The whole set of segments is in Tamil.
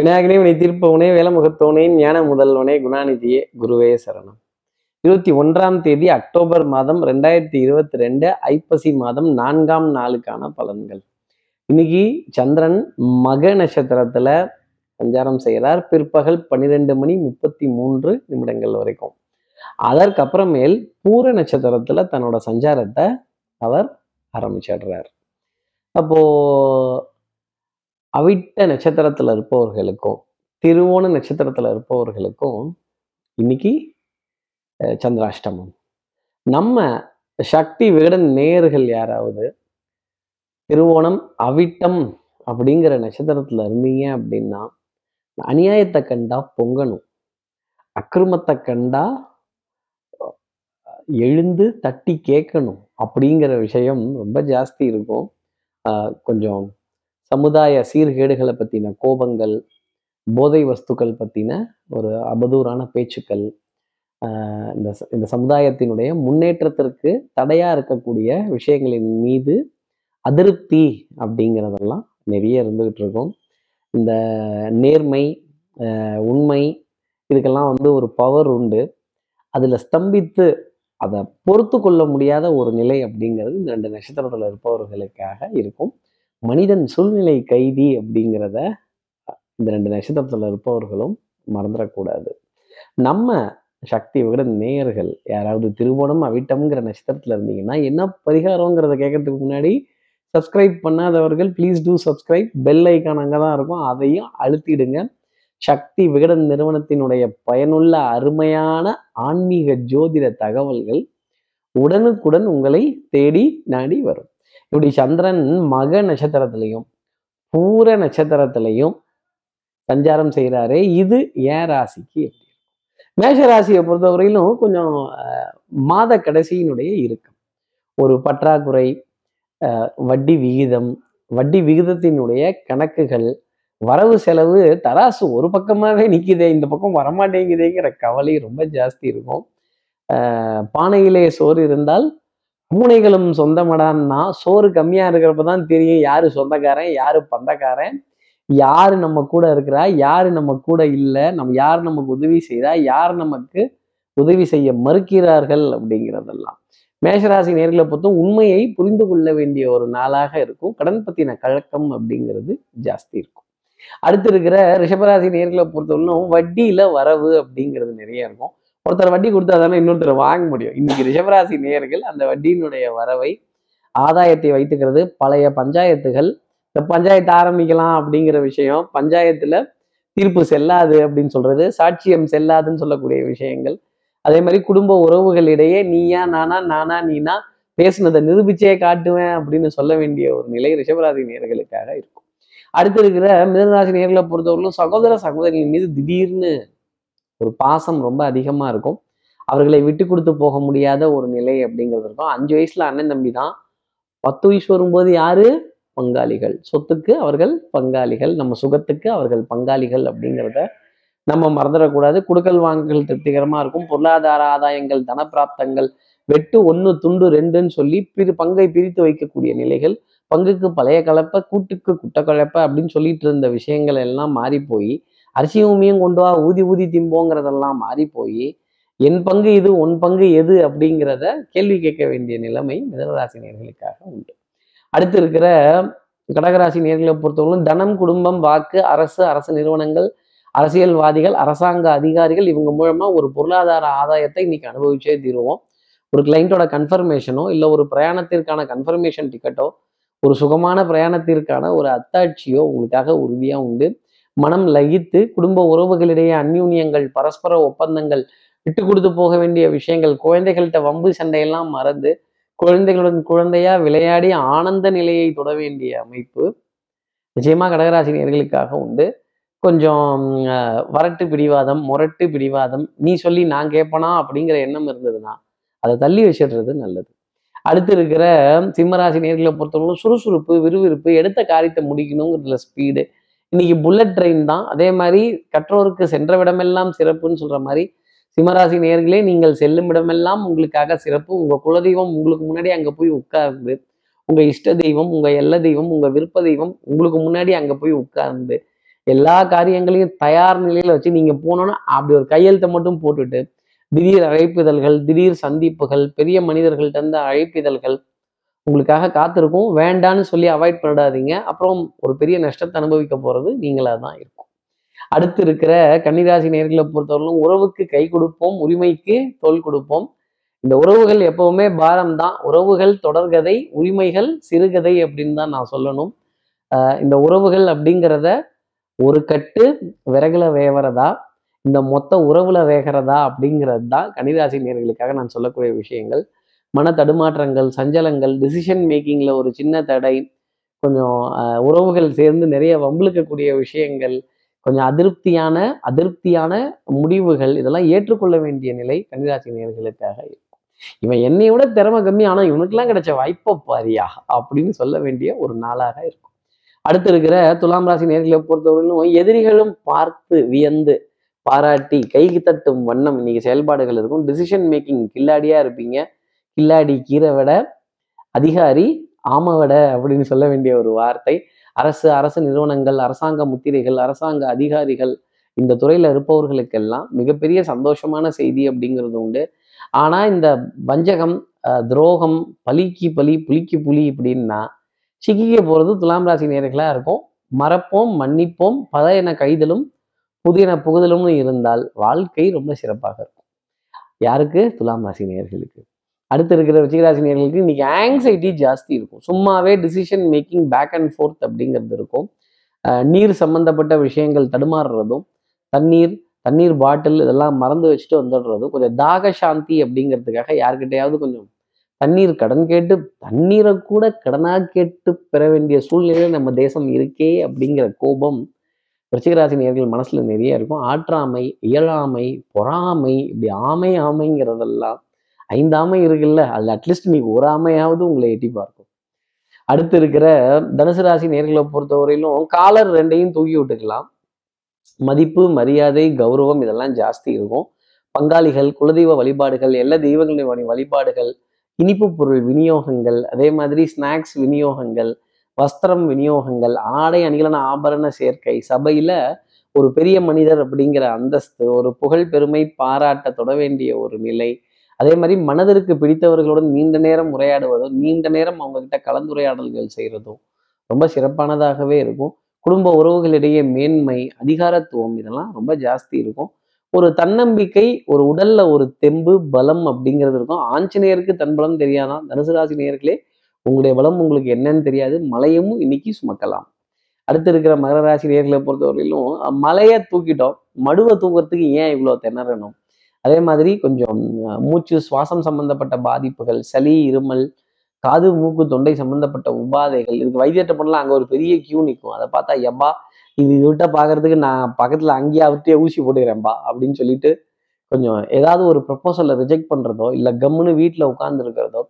விநாயகனே வினை தீர்ப்பவனே வேலமுகத்தவனே ஞான முதல்வனே குணாநிதியே குருவே சரணம். இருபத்தி ஒன்றாம் தேதி அக்டோபர் மாதம் ரெண்டாயிரத்தி இருபத்தி ரெண்டு ஐப்பசி மாதம் நான்காம் நாளுக்கான பலன்கள். இன்னைக்கு சந்திரன் மக நட்சத்திரத்துல சஞ்சாரம் செய்கிறார். பிற்பகல் பன்னிரெண்டு மணி முப்பத்தி மூன்று நிமிடங்கள் வரைக்கும். அதற்கப்புறமேல் பூர நட்சத்திரத்துல தன்னோட சஞ்சாரத்தை அவர் ஆரம்பிச்சிடுறார். அப்போ அவிட்ட நட்சத்திரத்தில் இருப்பவர்களுக்கும் திருவோண நட்சத்திரத்தில் இருப்பவர்களுக்கும் இன்னைக்கு சந்திராஷ்டமம். நம்ம சக்தி விகடன் நேயர்கள் யாராவது திருவோணம் அவிட்டம் அப்படிங்கிற நட்சத்திரத்தில் இருந்தீங்க அப்படின்னா அநியாயத்தை கண்டா பொங்கணும். அக்கிரமத்தை கண்டா எழுந்து தட்டி கேட்கணும் அப்படிங்கிற விஷயம் ரொம்ப ஜாஸ்தி இருக்கும். கொஞ்சம் சமுதாய சீர்கேடுகளை பற்றின கோபங்கள் போதை வஸ்துக்கள் பற்றின ஒரு அபதூறான பேச்சுக்கள் இந்த இந்த சமுதாயத்தினுடைய முன்னேற்றத்திற்கு தடையாக இருக்கக்கூடிய விஷயங்களின் மீது அதிருப்தி அப்படிங்கிறதெல்லாம் நிறைய இருந்துகிட்டு இருக்கும். இந்த நேர்மை உண்மை இதுக்கெல்லாம் வந்து ஒரு பவர் உண்டு. அதில் ஸ்தம்பித்து அதை பொறுத்து கொள்ள முடியாத ஒரு நிலை அப்படிங்கிறது இந்த ரெண்டு நட்சத்திரத்தில் இருப்பவர்களுக்காக இருக்கும். மனிதன் சூழ்நிலை கைதி அப்படிங்கிறத இந்த ரெண்டு நட்சத்திரத்தில் இருப்பவர்களும் மறந்துடக்கூடாது. நம்ம சக்தி விகிட நேயர்கள் யாராவது திருவோணம் அவிட்டம்ங்கிற நட்சத்திரத்தில் இருந்தீங்கன்னா என்ன பரிகாரங்கிறத கேட்கறதுக்கு முன்னாடி subscribe பண்ணாதவர்கள் please do subscribe bell icon அங்கே தான் இருக்கும். அதையும் அழுத்திடுங்க. சக்தி விகடன் நிறுவனத்தினுடைய பயனுள்ள அருமையான ஆன்மீக ஜோதிட தகவல்கள் உடனுக்குடன் உங்களை தேடி நாடி வரும். இப்படி சந்திரன் மக நட்சத்திரத்திலையும் பூர நட்சத்திரத்திலையும் சஞ்சாரம் செய்கிறாரு இது ஏன் ராசிக்கு எப்படி இருக்கும்? மேஷ ராசியை பொறுத்தவரையிலும் கொஞ்சம் மாத கடைசியினுடைய இறுக்கம். ஒரு பற்றாக்குறை வட்டி விகிதம் வட்டி விகிதத்தினுடைய கணக்குகள் வரவு செலவு தராசு ஒரு பக்கமாகவே நிற்கிதே இந்த பக்கம் வரமாட்டேங்குதேங்கிற கவலை ரொம்ப ஜாஸ்தி இருக்கும். பானையிலே சோறு இருந்தால் பூனைகளும் சொந்தமடான்னா சோறு கம்மியா இருக்கிறப்ப தான் தெரியும் யாரு சொந்தக்காரன் யாரு பந்தக்காரன். யாரு நம்ம கூட இருக்கிறா யாரு நம்ம கூட இல்லை நம்ம யார் நமக்கு உதவி செய்கிறா யார் நமக்கு உதவி செய்ய மறுக்கிறார்கள் அப்படிங்கிறதெல்லாம். மேஷராசி நேர்களை பொறுத்தும் உண்மையை புரிந்து கொள்ள வேண்டிய ஒரு நாளாக இருக்கும். கடன் பத்தின கழக்கம் அப்படிங்கிறது ஜாஸ்தி இருக்கும். அடுத்து இருக்கிற ரிஷபராசி நேர்களை பொறுத்தவரைக்கும் வட்டியில வரவு அப்படிங்கிறது நிறைய இருக்கும். ஒருத்தர் வட்டி கொடுத்தா தானே இன்னொருத்தர் வாங்க முடியும். இன்னைக்கு ரிஷபராசி நேர்கள் அந்த வட்டியினுடைய வரவை ஆதாயத்தை வைத்துக்கிறது பழைய பஞ்சாயத்துகள். இந்த பஞ்சாயத்து ஆரம்பிக்கலாம் அப்படிங்கிற விஷயம் பஞ்சாயத்துல தீர்ப்பு செல்லாது அப்படின்னு சொல்றது சாட்சியம் செல்லாதுன்னு சொல்லக்கூடிய விஷயங்கள். அதே மாதிரி குடும்ப உறவுகளிடையே நீயா நானா நானா நீனா பேசுனதை நிரூபிச்சே காட்டுவேன் அப்படின்னு சொல்ல வேண்டிய ஒரு நிலை ரிஷபராசி நேர்களுக்காக இருக்கும். அடுத்து இருக்கிற மிதனராசி நேர்களை பொறுத்தவரையிலும் சகோதர சகோதரிகள் மீது திடீர்னு ஒரு பாசம் ரொம்ப அதிகமாக இருக்கும். அவர்களை விட்டு கொடுத்து போக முடியாத ஒரு நிலை அப்படிங்கிறது இருக்கும். அஞ்சு வயசுல அண்ணன் தம்பி தான். பத்து வயசு வரும்போது யாரு? பங்காளிகள். சொத்துக்கு அவர்கள் பங்காளிகள். நம்ம சுகத்துக்கு அவர்கள் பங்காளிகள் அப்படிங்கிறத நம்ம மறந்துடக்கூடாது. குடுக்கல் வாங்கல் திருப்திகரமா இருக்கும். பொருளாதார ஆதாயங்கள் தனப்பிராப்தங்கள் வெட்டு ஒன்று துண்டு ரெண்டுன்னு சொல்லி பிரி பங்கை பிரித்து வைக்கக்கூடிய நிலைகள் பங்குக்கு பழைய கலப்பை கூட்டுக்கு குட்டக்கலப்பை அப்படின்னு சொல்லிட்டு இருந்த விஷயங்கள் எல்லாம் மாறி போய் அரிசியும் உமியும் கொண்டு வா ஊதி ஊதி திம்போங்கிறதெல்லாம் மாறி போய் என் பங்கு இது உன் பங்கு எது அப்படிங்கிறத கேள்வி கேட்க வேண்டிய நிலைமை மிதனராசி நேர்களுக்காக உண்டு. அடுத்து இருக்கிற கடகராசி நேர்களை பொறுத்தவரைக்கும் தனம் குடும்பம் வாக்கு அரசு அரசு நிறுவனங்கள் அரசியல்வாதிகள் அரசாங்க அதிகாரிகள் இவங்க மூலமா ஒரு பொருளாதார ஆதாயத்தை இன்னைக்கு அனுபவிச்சே தீருவோம். ஒரு கிளைண்ட்டோட கன்ஃபர்மேஷனோ இல்லை ஒரு பிரயாணத்திற்கான கன்ஃபர்மேஷன் டிக்கெட்டோ ஒரு சுகமான பிரயாணத்திற்கான ஒரு அத்தாட்சியோ உங்களுக்காக உறுதியாக உண்டு. மனம் லகித்து குடும்ப உறவுகளிடையே அந்யூன்யங்கள் பரஸ்பர ஒப்பந்தங்கள் விட்டு கொடுத்து போக வேண்டிய விஷயங்கள் குழந்தைகள்கிட்ட வம்பு சண்டையெல்லாம் மறந்து குழந்தைகளுடன் குழந்தையா விளையாடி ஆனந்த நிலையை தொட வேண்டிய அமைப்பு நிச்சயமா கடகராசினியர்களுக்காக உண்டு. கொஞ்சம் வரட்டு பிடிவாதம் முரட்டு பிடிவாதம் நீ சொல்லி நான் கேட்பனா அப்படிங்கிற எண்ணம் இருந்ததுன்னா அதை தள்ளி வச்சிடுறது நல்லது. அடுத்து இருக்கிற சிம்மராசி நேர்களை பொறுத்தவரைக்கும் சுறுசுறுப்பு விறுவிறுப்பு எடுத்த காரியத்தை முடிக்கணுங்கிறதுல ஸ்பீடு இன்னைக்கு புல்லட் ட்ரெயின் தான். அதே மாதிரி கற்றோருக்கு சென்ற விடமெல்லாம் சிறப்புன்னு சொல்ற மாதிரி சிம்மராசி நேர்களே நீங்கள் செல்லும் இடமெல்லாம் உங்களுக்காக சிறப்பு. உங்க குலதெய்வம் உங்களுக்கு முன்னாடி அங்க போய் உட்கார்ந்து உங்க இஷ்ட தெய்வம் உங்க எல்ல தெய்வம் உங்க விருப்ப தெய்வம் உங்களுக்கு முன்னாடி அங்க போய் உட்கார்ந்து எல்லா காரியங்களையும் தயார் நிலையில வச்சு நீங்க போனோன்னா அப்படி ஒரு கையெழுத்தை மட்டும் போட்டுட்டு திடீர் அழைப்பிதழ்கள் திடீர் சந்திப்புகள் பெரிய மனிதர்கள்ட்ட இருந்து அழைப்பிதழ்கள் உங்களுக்காக காத்திருக்கும். வேண்டான்னு சொல்லி அவாய்ட் பண்ணிடாதீங்க அப்புறம் ஒரு பெரிய நஷ்டத்தை அனுபவிக்க போறது நீங்களா தான் இருக்கும். அடுத்து இருக்கிற கன்னிராசி நேர்களை பொறுத்தவரையிலும் உறவுக்கு கை கொடுப்போம். உரிமைக்கு தோல் கொடுப்போம். இந்த உறவுகள் எப்பவுமே பாரம் தான். உறவுகள் தொடர்கதை உரிமைகள் சிறுகதை அப்படின்னு தான் நான் சொல்லணும். இந்த உறவுகள் அப்படிங்கிறத ஒரு கட்டு விறகுல வேவறதா இந்த மொத்த உறவுல வேகிறதா அப்படிங்கிறது தான் கன்னிராசி நேர்களுக்காக நான் சொல்லக்கூடிய விஷயங்கள். மன தடுமாற்றங்கள் சஞ்சலங்கள் டிசிஷன் மேக்கிங்கில் ஒரு சின்ன தடை கொஞ்சம் உறவுகள் சேர்ந்து நிறைய வம்பிழுக்கக்கூடிய விஷயங்கள் கொஞ்சம் அதிருப்தியான அதிருப்தியான முடிவுகள் இதெல்லாம் ஏற்றுக்கொள்ள வேண்டிய நிலை கன்னிராசி நேர்களுக்காக இருக்கும். இவன் என்னை விட திறமை கம்மி ஆனால் இவனுக்கெல்லாம் கிடைச்ச வாய்ப்பை பாரியா அப்படின்னு சொல்ல வேண்டிய ஒரு நாளாக இருக்கும். அடுத்து இருக்கிற துலாம் ராசி நேர்களை பொறுத்தவரையிலும் எதிரிகளும் பார்த்து வியந்து பாராட்டி கைக்கு தட்டும் வண்ணம் இன்னைக்கு செயல்பாடுகள் இருக்கும். டிசிஷன் மேக்கிங் கில்லாடியா இருப்பீங்க. கில்லாடி கீரை விட அதிகாரி ஆமவட அப்படின்னு சொல்ல வேண்டிய ஒரு வார்த்தை. அரசு அரசு நிறுவனங்கள் அரசாங்க முத்திரைகள் அரசாங்க அதிகாரிகள் இந்த துறையில் இருப்பவர்களுக்கெல்லாம் மிகப்பெரிய சந்தோஷமான செய்தி அப்படிங்கிறது உண்டு. ஆனால் இந்த வஞ்சகம் அஹ், துரோகம் பலிக்கு பலி புலிக்கு புலி இப்படின்னா சிக்கிக்க போறது துலாம் ராசி நேர்களாக இருக்கும். மறப்போம் மன்னிப்போம் பழையன கைதலும் புதியன புகுதலும்னு இருந்தால் வாழ்க்கை ரொம்ப சிறப்பாக இருக்கும். யாருக்கு? துலாம் ராசி நேர்களுக்கு. அடுத்து இருக்கிற ரிச்சிகராசினியர்களுக்கு இன்னைக்கு ஆங்ஸைட்டி ஜாஸ்தி இருக்கும். சும்மாவே decision making back and forth அப்படிங்கிறது இருக்கும். நீர் சம்பந்தப்பட்ட விஷயங்கள் தடுமாறுறதும் தண்ணீர் தண்ணீர் பாட்டில் இதெல்லாம் மறந்து வச்சுட்டு வந்துடுறதும் கொஞ்சம் தாக சாந்தி அப்படிங்கிறதுக்காக யார்கிட்டயாவது கொஞ்சம் தண்ணீர் கடன் கேட்டு தண்ணீரை கூட கடனாக கேட்டு பெற வேண்டிய சூழ்நிலையில் நம்ம தேசம் இருக்கே அப்படிங்கிற கோபம் ரிச்சிகராசி நேர்கள் மனசில் நிறைய இருக்கும். ஆற்றாமை இயலாமை பொறாமை இப்படி ஆமை ஆமைங்கிறதெல்லாம் ஐந்து ஆமை இருக்குல்ல அதுல அட்லீஸ்ட் நீ ஒரு ஆமையாவது உங்களை எட்டி பார்க்கும். அடுத்து இருக்கிற தனுசு ராசி நேர்களை பொறுத்தவரையிலும் காலர் ரெண்டையும் தூக்கி விட்டுக்கலாம். மதிப்பு மரியாதை கௌரவம் இதெல்லாம் ஜாஸ்தி இருக்கும். பங்காளிகள் குலதெய்வ வழிபாடுகள் எல்லா தெய்வங்களின் வழிபாடுகள் இனிப்பு பொருள் விநியோகங்கள் அதே மாதிரி ஸ்நாக்ஸ் விநியோகங்கள் வஸ்திரம் விநியோகங்கள் ஆடை அணிகளான ஆபரண சேர்க்கை சபையில ஒரு பெரிய மனிதர் அப்படிங்கிற அந்தஸ்து ஒரு புகழ் பெருமை பாராட்ட தொட வேண்டிய ஒரு நிலை அதே மாதிரி மனதிற்கு பிடித்தவர்களுடன் நீண்ட நேரம் உரையாடுவதும் நீண்ட நேரம் அவங்க கிட்ட கலந்துரையாடல்கள் செய்கிறதோ ரொம்ப சிறப்பானதாகவே இருக்கும். குடும்ப உறவுகளிடையே மேன்மை அதிகாரத்துவம் இதெல்லாம் ரொம்ப ஜாஸ்தி இருக்கும். ஒரு தன்னம்பிக்கை ஒரு உடல்ல ஒரு தெம்பு பலம் அப்படிங்கிறது இருக்கும். ஆஞ்சநேயருக்கு தன் பலம் தெரியாதான் தனுசு ராசி நேயர்களே உங்களுடைய பலம் உங்களுக்கு என்னன்னு தெரியாது. மலையும் இன்னைக்கு சுமக்கலாம். அடுத்து இருக்கிற மகர ராசி நேர்களை பொறுத்தவரையிலும் மலையை தூக்கிட்டோம். மடுவை தூக்குறதுக்கு ஏன் இவ்வளோ திணறணும்? அதே மாதிரி கொஞ்சம் மூச்சு சுவாசம் சம்பந்தப்பட்ட பாதிப்புகள் சளி இருமல் காது மூக்கு தொண்டை சம்பந்தப்பட்ட உபாதைகள் இதுக்கு வைத்தியத்தை பண்ணலாம். அங்கே ஒரு பெரிய கியூ நிற்கும் அதை பார்த்தா எப்பா இது விட்ட பார்க்கறதுக்கு நான் பக்கத்தில் அங்கேயே அவர்கிட்டயே ஊசி போட்டுக்கிறேன்பா அப்படின்னு சொல்லிட்டு கொஞ்சம் ஏதாவது ஒரு ப்ரப்போசலை ரிஜெக்ட் பண்ணுறதோ இல்லை கம்முன்னு வீட்டில் உட்காந்துருக்கிறதோ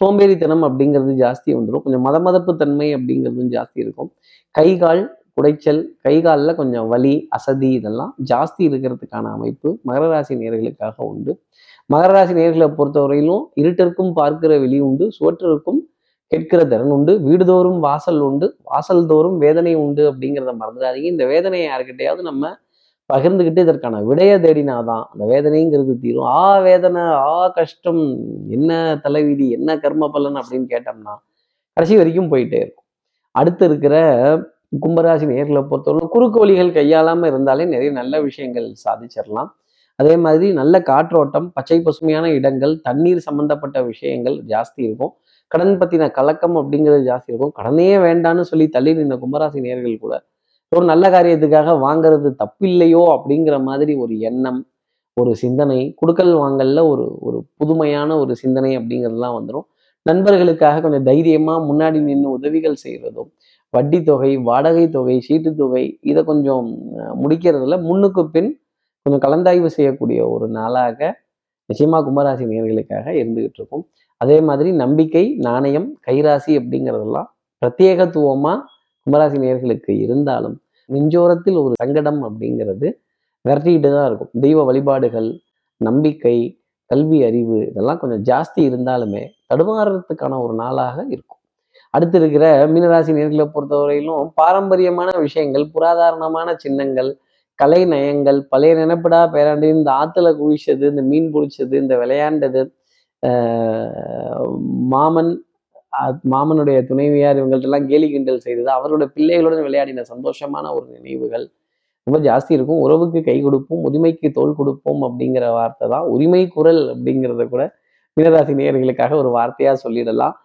சோம்பேறித்தனம் அப்படிங்கிறது ஜாஸ்தி வந்துடும் கொஞ்சம் மத மதப்பு தன்மை அப்படிங்கிறதும் ஜாஸ்தி இருக்கும். கை கால் குடைச்சல் கை காலில் கொஞ்சம் வலி அசதி இதெல்லாம் ஜாஸ்தி இருக்கிறதுக்கான அமைப்பு மகர ராசி நேர்களுக்காக உண்டு. மகர ராசி நேர்களை பொறுத்தவரையிலும் இருட்டிற்கும் பார்க்கிற வெளி உண்டு சுவற்றிற்கும் கேட்கிற திறன் உண்டு வீடுதோறும் வாசல் உண்டு வாசல் தோறும் வேதனை உண்டு அப்படிங்கிறத மறந்துடாதீங்க. இந்த வேதனையை யாருக்கிட்டையாவது நம்ம பகிர்ந்துக்கிட்டு இதற்கான விடைய தேடினாதான் அந்த வேதனைங்கிறது தீரும். ஆ வேதனை ஆ கஷ்டம் என்ன தலைவிதி என்ன கர்ம பலன் அப்படின்னு கேட்டோம்னா கடைசி வரைக்கும் போயிட்டே இருக்கும். அடுத்து இருக்கிற கும்பராசி நேர்களை பொறுத்தவரை குறுக்கு வழிகள் கையாளாம இருந்தாலே நிறைய நல்ல விஷயங்கள் சாதிச்சிடலாம். அதே மாதிரி நல்ல காற்றோட்டம் பச்சை பசுமையான இடங்கள் தண்ணீர் சம்பந்தப்பட்ட விஷயங்கள் ஜாஸ்தி இருக்கும். கடன் பத்தின கலக்கம் அப்படிங்கிறது ஜாஸ்தி இருக்கும். கடனே வேண்டான்னு சொல்லி தள்ளி நின்ற கும்பராசி நேர்கள் கூட ஒரு நல்ல காரியத்துக்காக வாங்குறது தப்பில்லையோ அப்படிங்கிற மாதிரி ஒரு எண்ணம் ஒரு சிந்தனை குடுக்கல் வாங்கல்ல ஒரு ஒரு புதுமையான ஒரு சிந்தனை அப்படிங்கிறதுலாம் வந்துடும் நண்பர்களுக்காக கொஞ்சம் தைரியமா முன்னாடி நின்று உதவிகள் செய்யறதும் வட்டி தொகை வாடகை தொகை சீட்டு தொகை இதை கொஞ்சம் முடிக்கிறதுல முன்னுக்கு பின் கொஞ்சம் கலந்தாய்வு செய்யக்கூடிய ஒரு நாளாக நிச்சயமா கும்பராசி நேர்களுக்காக இருந்துகிட்டு இருக்கும். அதே மாதிரி நம்பிக்கை நாணயம் கைராசி அப்படிங்கிறதெல்லாம் பிரத்யேகத்துவமா கும்பராசி நேர்களுக்கு இருந்தாலும் நெஞ்சோரத்தில் ஒரு சங்கடம் அப்படிங்கிறது விரட்டிக்கிட்டு தான் இருக்கும். தெய்வ வழிபாடுகள் நம்பிக்கை கல்வி அறிவு இதெல்லாம் கொஞ்சம் ஜாஸ்தி இருந்தாலுமே தடுமாறுறதுக்கான ஒரு நாளாக இருக்கும். அடுத்து இருக்கிற மீனராசி நேர்களை பொறுத்தவரையிலும் பாரம்பரியமான விஷயங்கள் புராதாரணமான சின்னங்கள் கலை நயங்கள் பழைய நினைப்படா பேராண்டு இந்த ஆத்துல குவிச்சது இந்த மீன் பிடிச்சது இந்த விளையாண்டது மாமன் மாமனுடைய துணைவியார் இவங்கள்ட்டெல்லாம் கேலி கிண்டல் செய்தது அவரோட பிள்ளைகளுடன் விளையாடின சந்தோஷமான ஒரு நினைவுகள். ரொம்ப ஜாஸ்தி இருக்கும். உறவுக்கு கை கொடுப்போம் உரிமைக்கு தோல் கொடுப்போம் அப்படிங்கிற வார்த்தை தான் உரிமை குரல் அப்படிங்கிறத கூட மீனராசி நேயர்களுக்காக ஒரு வார்த்தையா சொல்லிடலாம்.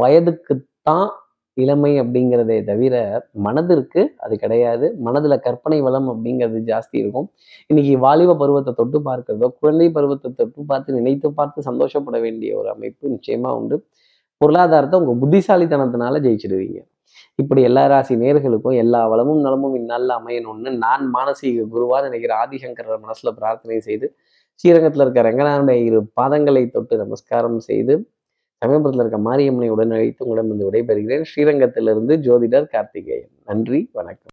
வயதுக்குத்தான் இளமை அப்படிங்கிறதே தவிர மனதிற்கு அது கிடையாது. மனதுல கற்பனை வளம் அப்படிங்கிறது ஜாஸ்தி இருக்கும். இன்னைக்கு வாலிப பருவத்தை தொட்டு பார்க்கிறதோ குழந்தை பருவத்தை தொட்டு பார்த்து நினைத்து பார்த்து சந்தோஷப்பட வேண்டிய ஒரு அமைப்பு நிச்சயமா உண்டு. பொருளாதாரத்தை உங்க புத்திசாலித்தனத்தினால ஜெயிச்சிடுவீங்க. இப்படி எல்லா ராசி நேர்களுக்கும் எல்லா வளமும் நலமும் இந்நாளில் அமையணும்னு நான் மானசீக குருவா நினைக்கிற ஆதிசங்கர மனசுல பிரார்த்தனை செய்து ஸ்ரீரங்கத்தில் இருக்க ரங்கநாதனுடைய இரு பாதங்களை தொட்டு நமஸ்காரம் செய்து சமயபுரத்தில் இருக்க மாரியம்மனை உடன் அழைத்து உங்களிடம் வந்து விடைபெறுகிறேன். ஸ்ரீரங்கத்திலிருந்து ஜோதிடர் கார்த்திகேயன். நன்றி வணக்கம்.